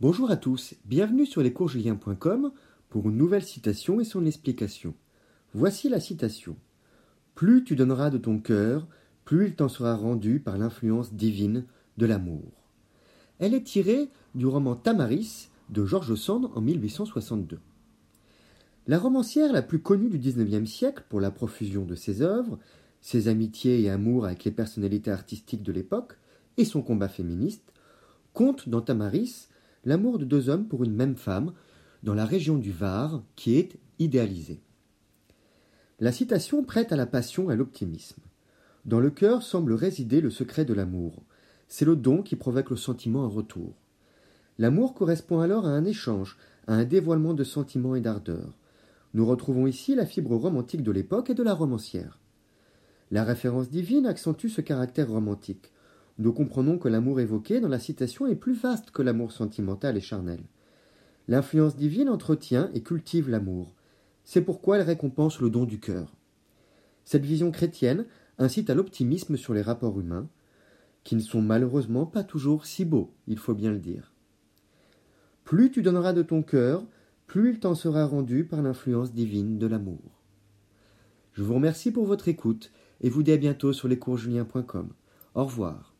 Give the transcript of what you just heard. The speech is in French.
Bonjour à tous, bienvenue sur lescoursjulien.com pour une nouvelle citation et son explication. Voici la citation. Plus tu donneras de ton cœur, plus il t'en sera rendu par l'influence divine de l'amour. Elle est tirée du roman Tamaris de George Sand en 1862. La romancière la plus connue du XIXe siècle pour la profusion de ses œuvres, ses amitiés et amours avec les personnalités artistiques de l'époque et son combat féministe, compte dans Tamaris l'amour de deux hommes pour une même femme dans la région du Var qui est idéalisée. La citation prête à la passion et à l'optimisme. Dans le cœur semble résider le secret de l'amour. C'est le don qui provoque le sentiment en retour. L'amour correspond alors à un échange, à un dévoilement de sentiments et d'ardeur. Nous retrouvons ici la fibre romantique de l'époque et de la romancière. La référence divine accentue ce caractère romantique. Nous comprenons que l'amour évoqué dans la citation est plus vaste que l'amour sentimental et charnel. L'influence divine entretient et cultive l'amour. C'est pourquoi elle récompense le don du cœur. Cette vision chrétienne incite à l'optimisme sur les rapports humains, qui ne sont malheureusement pas toujours si beaux, il faut bien le dire. Plus tu donneras de ton cœur, plus il t'en sera rendu par l'influence divine de l'amour. Je vous remercie pour votre écoute et vous dis à bientôt sur lescoursjulien.com. Au revoir.